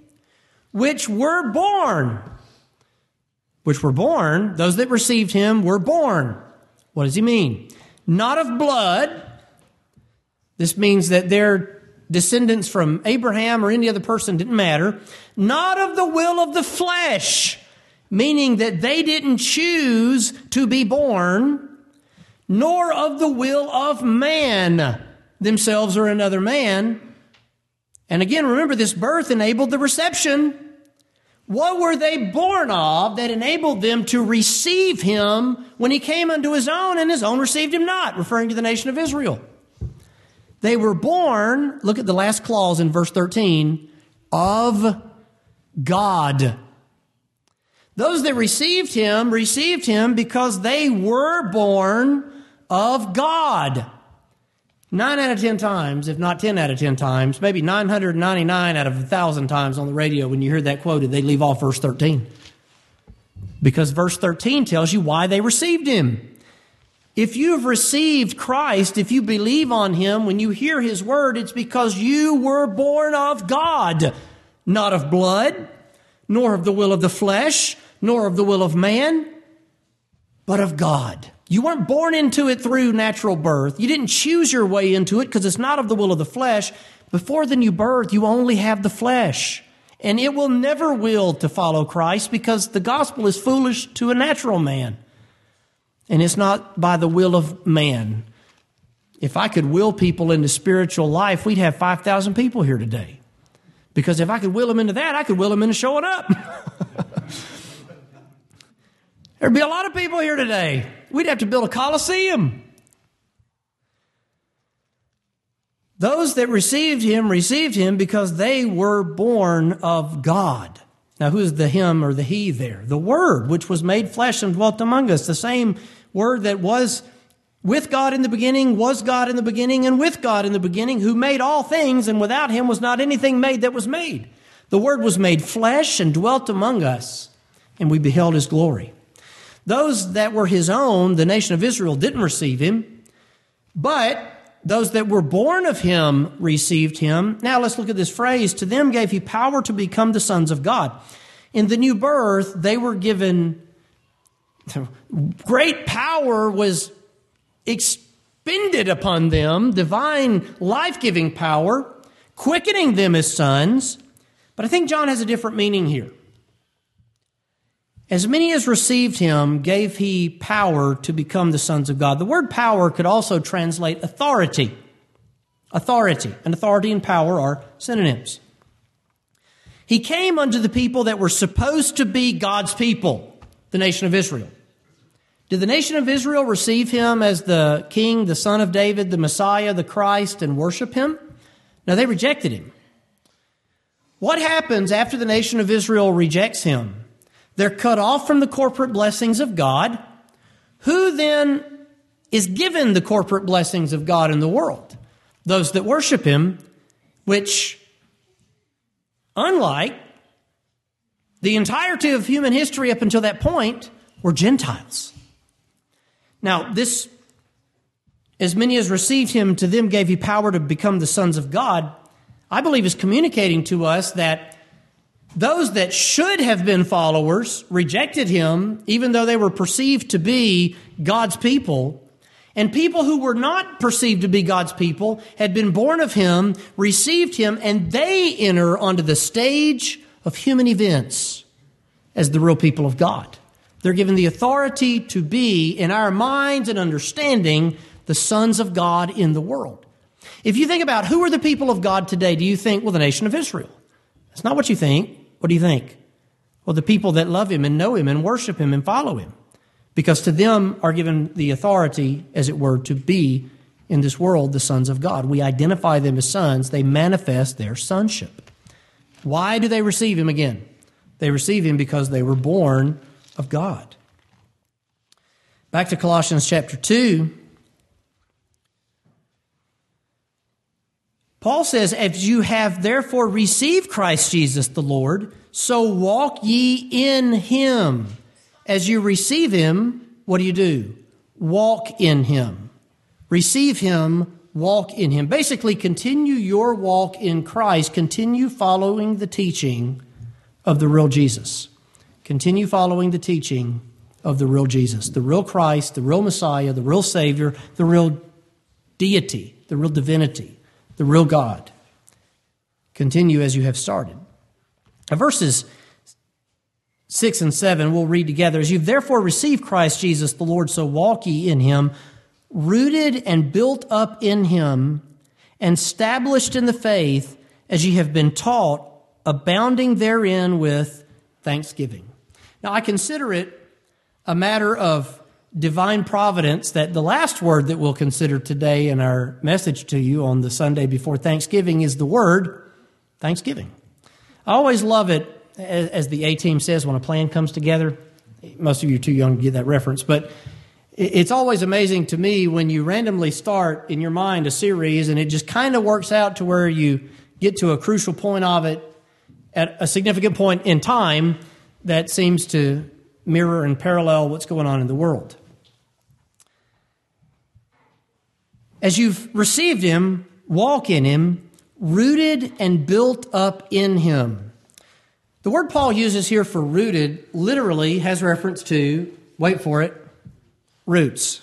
which were born. Which were born, those that received him were born. What does he mean? Not of blood. This means that their descendants from Abraham or any other person didn't matter. Not of the will of the flesh, meaning that they didn't choose to be born nor of the will of man themselves or another man. And again, remember this birth enabled the reception. What were they born of that enabled them to receive him when he came unto his own and his own received him not, referring to the nation of Israel? They were born, look at the last clause in verse 13, of God. Those that received him received him because they were born of God. Nine out of ten times, if not ten out of ten times, maybe 999 out of a thousand times on the radio when you hear that quoted, they leave off verse 13. Because verse 13 tells you why they received him. If you've received Christ, if you believe on him, when you hear his word, it's because you were born of God, not of blood, nor of the will of the flesh, nor of the will of man, but of God. You weren't born into it through natural birth. You didn't choose your way into it because it's not of the will of the flesh. Before the new birth, you only have the flesh. And it will never will to follow Christ because the gospel is foolish to a natural man. And it's not by the will of man. If I could will people into spiritual life, we'd have 5,000 people here today. Because if I could will them into that, I could will them into showing up. (laughs) There'd be a lot of people here today. We'd have to build a coliseum. Those that received him received him because they were born of God. Now, who is the him or the he there? The Word, which was made flesh and dwelt among us. The same Word that was with God in the beginning, was God in the beginning, and with God in the beginning, who made all things, and without him was not anything made that was made. The Word was made flesh and dwelt among us, and we beheld his glory. Those that were his own, the nation of Israel, didn't receive him, but those that were born of him received him. Now let's look at this phrase. To them gave he power to become the sons of God. In the new birth, they were given great power was expended upon them, divine life giving power, quickening them as sons. But I think John has a different meaning here. As many as received him gave he power to become the sons of God. The word power could also translate authority. Authority. And authority and power are synonyms. He came unto the people that were supposed to be God's people, the nation of Israel. Did the nation of Israel receive him as the king, the son of David, the Messiah, the Christ, and worship him? No, they rejected him. What happens after the nation of Israel rejects him? They're cut off from the corporate blessings of God. Who then is given the corporate blessings of God in the world? Those that worship Him, which, unlike the entirety of human history up until that point, were Gentiles. Now, this, as many as received Him, to them gave He power to become the sons of God, I believe is communicating to us that those that should have been followers rejected him, even though they were perceived to be God's people. And people who were not perceived to be God's people had been born of him, received him, and they enter onto the stage of human events as the real people of God. They're given the authority to be, in our minds and understanding, the sons of God in the world. If you think about who are the people of God today, do you think, well, the nation of Israel? That's not what you think. What do you think? Well, the people that love him and know him and worship him and follow him. Because to them are given the authority, as it were, to be in this world the sons of God. We identify them as sons, they manifest their sonship. Why do they receive him again? They receive him because they were born of God. Back to Colossians chapter 2. Paul says, As you have therefore received Christ Jesus the Lord, so walk ye in him. As you receive him, what do you do? Walk in him. Receive him, walk in him. Basically, continue your walk in Christ, continue following the teaching of the real Jesus. Continue following the teaching of the real Jesus, the real Christ, the real Messiah, the real Savior, the real deity, the real divinity the real God. Continue as you have started. Now, verses 6 and 7 we'll read together. As you've therefore received Christ Jesus the Lord, so walk ye in him, rooted and built up in him, and established in the faith as ye have been taught, abounding therein with thanksgiving. Now, I consider it a matter of divine providence that the last word that we'll consider today in our message to you on the Sunday before Thanksgiving is the word Thanksgiving. I always love it, as the A team says, when a plan comes together. Most of you are too young to get that reference, but it's always amazing to me when you randomly start in your mind a series and it just kind of works out to where you get to a crucial point of it at a significant point in time that seems to mirror and parallel what's going on in the world. As you've received him, walk in him, rooted and built up in him. The word Paul uses here for rooted literally has reference to, wait for it, roots.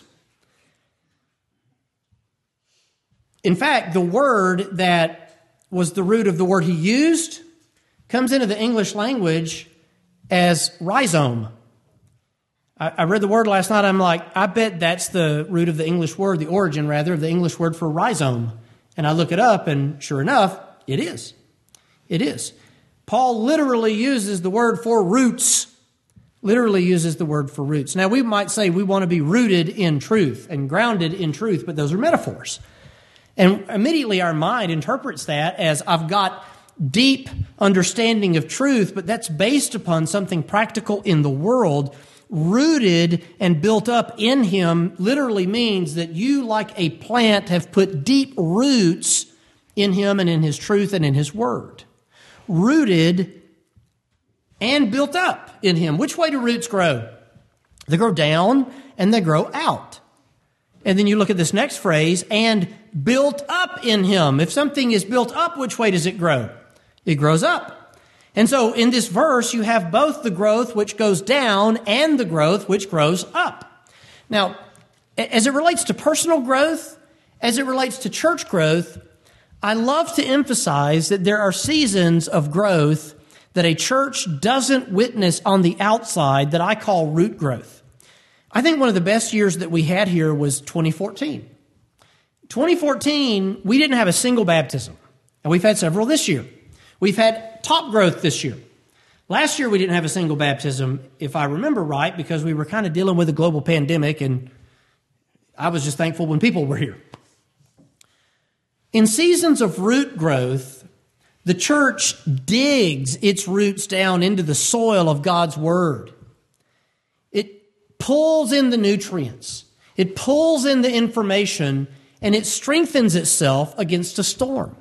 In fact, the word that was the root of the word he used comes into the English language as rhizome. I, read the word last night. I'm like, I bet that's the root of the English word, the origin rather of the English word for rhizome. And I look it up, and sure enough, it is. It is. Paul literally uses the word for roots. Literally uses the word for roots. Now, we might say we want to be rooted in truth and grounded in truth, but those are metaphors. And immediately our mind interprets that as I've got deep understanding of truth, but that's based upon something practical in the world rooted and built up in him literally means that you, like a plant, have put deep roots in him and in his truth and in his word. Rooted and built up in him. Which way do roots grow? They grow down and they grow out. And then you look at this next phrase, and built up in him. If something is built up, which way does it grow? It grows up. And so in this verse, you have both the growth which goes down and the growth which grows up. Now, as it relates to personal growth, as it relates to church growth, I love to emphasize that there are seasons of growth that a church doesn't witness on the outside that I call root growth. I think one of the best years that we had here was 2014. 2014, we didn't have a single baptism, and we've had several this year. We've had top growth this year. Last year, we didn't have a single baptism, if I remember right, because we were kind of dealing with a global pandemic, and I was just thankful when people were here. In seasons of root growth, the church digs its roots down into the soil of God's Word. It pulls in the nutrients, it pulls in the information, and it strengthens itself against a storm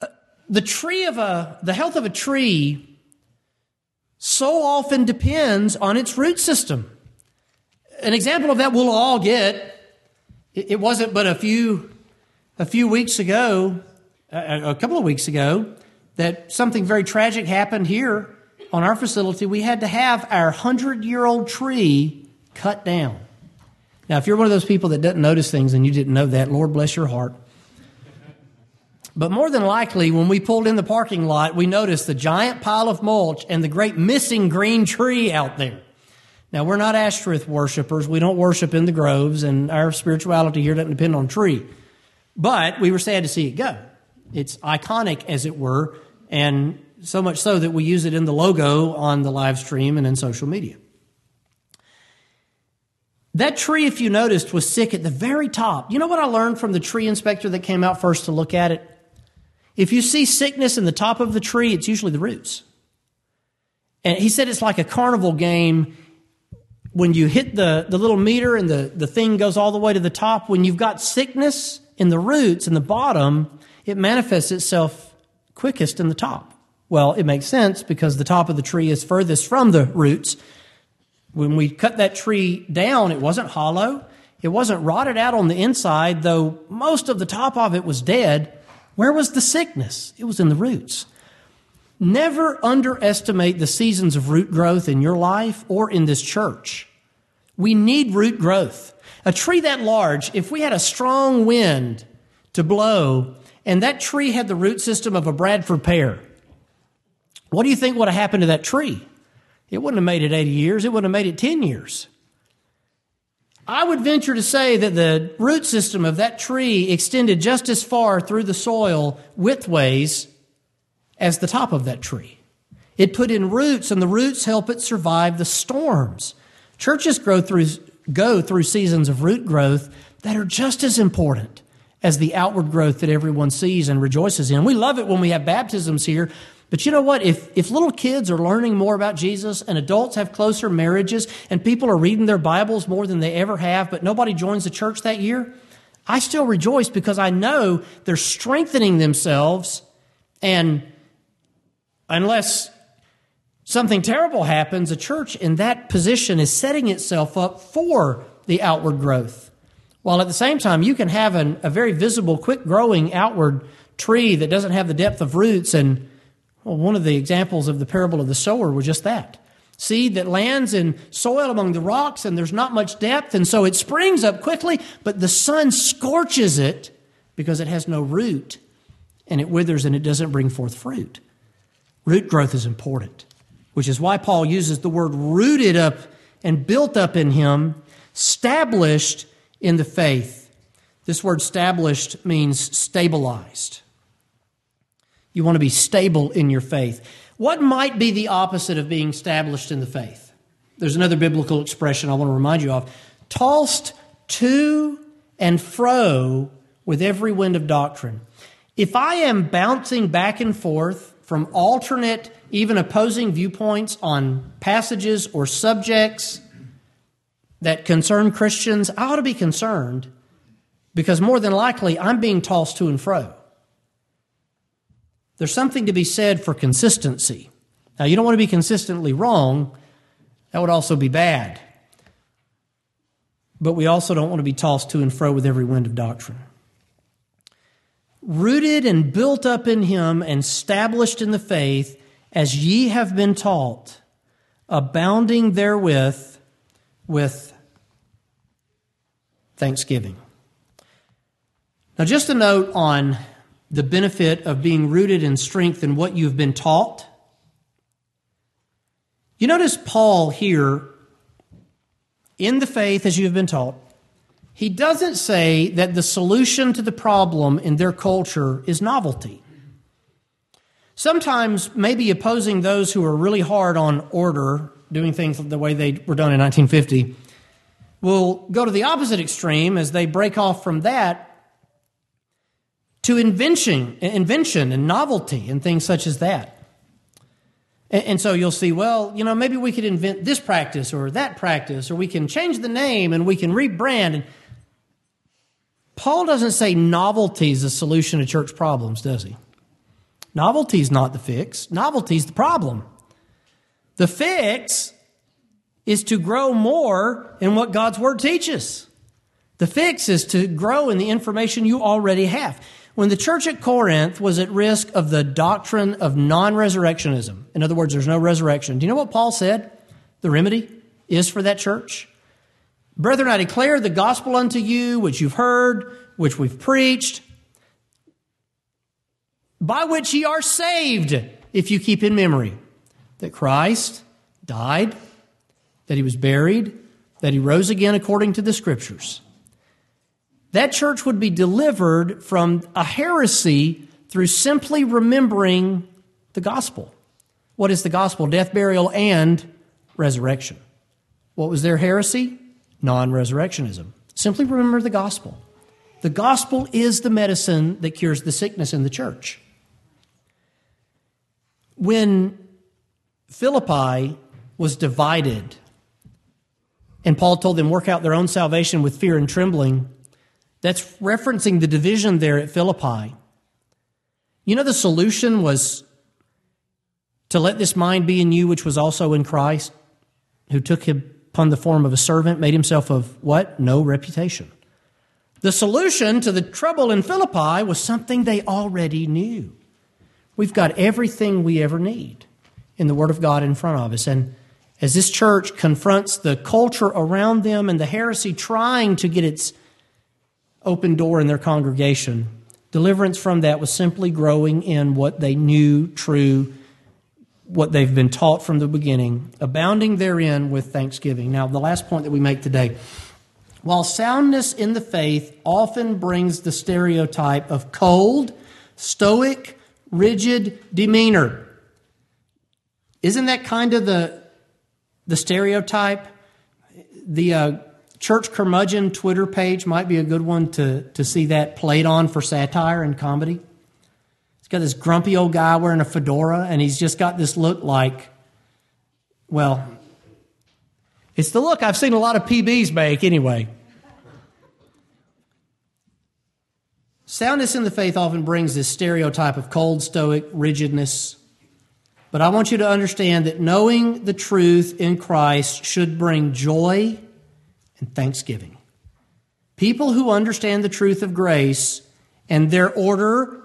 uh, the tree of a, the health of a tree so often depends on its root system. An example of that we'll all get. It wasn't but a few, a few weeks ago, a couple of weeks ago, that something very tragic happened here on our facility. We had to have our hundred year old tree cut down. Now, if you're one of those people that doesn't notice things and you didn't know that, Lord bless your heart. But more than likely, when we pulled in the parking lot, we noticed the giant pile of mulch and the great missing green tree out there. Now, we're not Ashtoreth worshipers. We don't worship in the groves, and our spirituality here doesn't depend on tree. But we were sad to see it go. It's iconic, as it were, and so much so that we use it in the logo on the live stream and in social media. That tree, if you noticed, was sick at the very top. You know what I learned from the tree inspector that came out first to look at it? If you see sickness in the top of the tree, it's usually the roots. And he said it's like a carnival game. When you hit the, the little meter and the, the thing goes all the way to the top, when you've got sickness in the roots in the bottom, it manifests itself quickest in the top. Well, it makes sense because the top of the tree is furthest from the roots. When we cut that tree down, it wasn't hollow. It wasn't rotted out on the inside, though most of the top of it was dead. Where was the sickness? It was in the roots. Never underestimate the seasons of root growth in your life or in this church. We need root growth. A tree that large, if we had a strong wind to blow and that tree had the root system of a Bradford pear, what do you think would have happened to that tree? It wouldn't have made it 80 years, it wouldn't have made it 10 years. I would venture to say that the root system of that tree extended just as far through the soil widthways as the top of that tree. It put in roots, and the roots help it survive the storms. Churches grow through, go through seasons of root growth that are just as important as the outward growth that everyone sees and rejoices in. We love it when we have baptisms here but you know what? If, if little kids are learning more about Jesus and adults have closer marriages and people are reading their Bibles more than they ever have, but nobody joins the church that year, I still rejoice because I know they're strengthening themselves. And unless something terrible happens, a church in that position is setting itself up for the outward growth. While at the same time, you can have an, a very visible, quick growing outward tree that doesn't have the depth of roots and well, one of the examples of the parable of the sower was just that. Seed that lands in soil among the rocks and there's not much depth, and so it springs up quickly, but the sun scorches it because it has no root and it withers and it doesn't bring forth fruit. Root growth is important, which is why Paul uses the word rooted up and built up in him, established in the faith. This word established means stabilized. You want to be stable in your faith. What might be the opposite of being established in the faith? There's another biblical expression I want to remind you of tossed to and fro with every wind of doctrine. If I am bouncing back and forth from alternate, even opposing viewpoints on passages or subjects that concern Christians, I ought to be concerned because more than likely I'm being tossed to and fro. There's something to be said for consistency. Now, you don't want to be consistently wrong, that would also be bad. But we also don't want to be tossed to and fro with every wind of doctrine. Rooted and built up in Him and established in the faith, as ye have been taught, abounding therewith with thanksgiving. Now, just a note on the benefit of being rooted in strength in what you've been taught. You notice Paul here, in the faith as you have been taught, he doesn't say that the solution to the problem in their culture is novelty. Sometimes, maybe opposing those who are really hard on order, doing things the way they were done in 1950, will go to the opposite extreme as they break off from that to invention, invention and novelty and things such as that. And, so you'll see, well, you know, maybe we could invent this practice or that practice, or we can change the name and we can rebrand. And Paul doesn't say novelty is the solution to church problems, does he? Novelty is not the fix. Novelty is the problem. The fix is to grow more in what God's Word teaches. The fix is to grow in the information you already have. When the church at Corinth was at risk of the doctrine of non resurrectionism, in other words, there's no resurrection, do you know what Paul said the remedy is for that church? Brethren, I declare the gospel unto you, which you've heard, which we've preached, by which ye are saved, if you keep in memory that Christ died, that he was buried, that he rose again according to the scriptures that church would be delivered from a heresy through simply remembering the gospel. What is the gospel? Death, burial, and resurrection. What was their heresy? Non resurrectionism. Simply remember the gospel. The gospel is the medicine that cures the sickness in the church. When Philippi was divided, and Paul told them, work out their own salvation with fear and trembling, that's referencing the division there at Philippi. You know, the solution was to let this mind be in you, which was also in Christ, who took him upon the form of a servant, made himself of what? No reputation. The solution to the trouble in Philippi was something they already knew. We've got everything we ever need in the Word of God in front of us. And as this church confronts the culture around them and the heresy trying to get its open door in their congregation, deliverance from that was simply growing in what they knew true what they've been taught from the beginning, abounding therein with thanksgiving. Now, the last point that we make today. While soundness in the faith often brings the stereotype of cold, stoic, rigid demeanor, isn't that kind of the, the stereotype? The uh, Church Curmudgeon Twitter page might be a good one to, to see that played on for satire and comedy. He's got this grumpy old guy wearing a fedora, and he's just got this look like, well, it's the look I've seen a lot of PBs make anyway. Soundness in the faith often brings this stereotype of cold, stoic rigidness. But I want you to understand that knowing the truth in Christ should bring joy and thanksgiving. People who understand the truth of grace and their order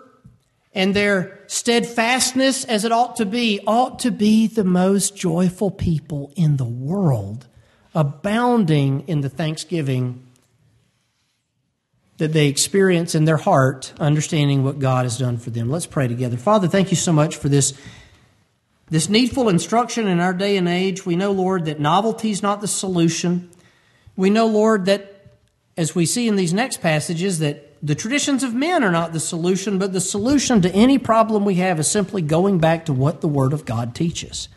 and their steadfastness as it ought to be ought to be the most joyful people in the world, abounding in the thanksgiving that they experience in their heart, understanding what God has done for them. Let's pray together. Father, thank you so much for this, this needful instruction in our day and age. We know, Lord, that novelty is not the solution. We know, Lord, that as we see in these next passages, that the traditions of men are not the solution, but the solution to any problem we have is simply going back to what the Word of God teaches.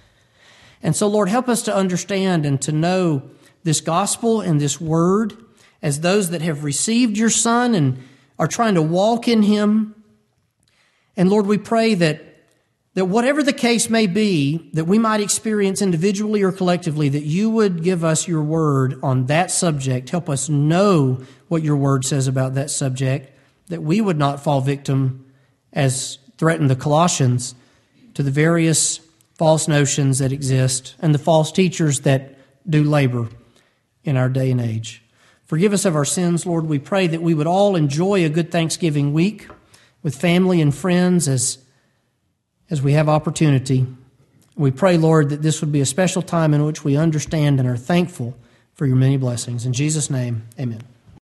And so, Lord, help us to understand and to know this gospel and this word as those that have received your Son and are trying to walk in Him. And Lord, we pray that, that whatever the case may be that we might experience individually or collectively, that you would give us your word on that subject. Help us know what your word says about that subject, that we would not fall victim, as threatened the Colossians, to the various false notions that exist and the false teachers that do labor in our day and age. Forgive us of our sins, Lord. We pray that we would all enjoy a good Thanksgiving week with family and friends as, as we have opportunity. We pray, Lord, that this would be a special time in which we understand and are thankful for your many blessings. In Jesus' name, amen.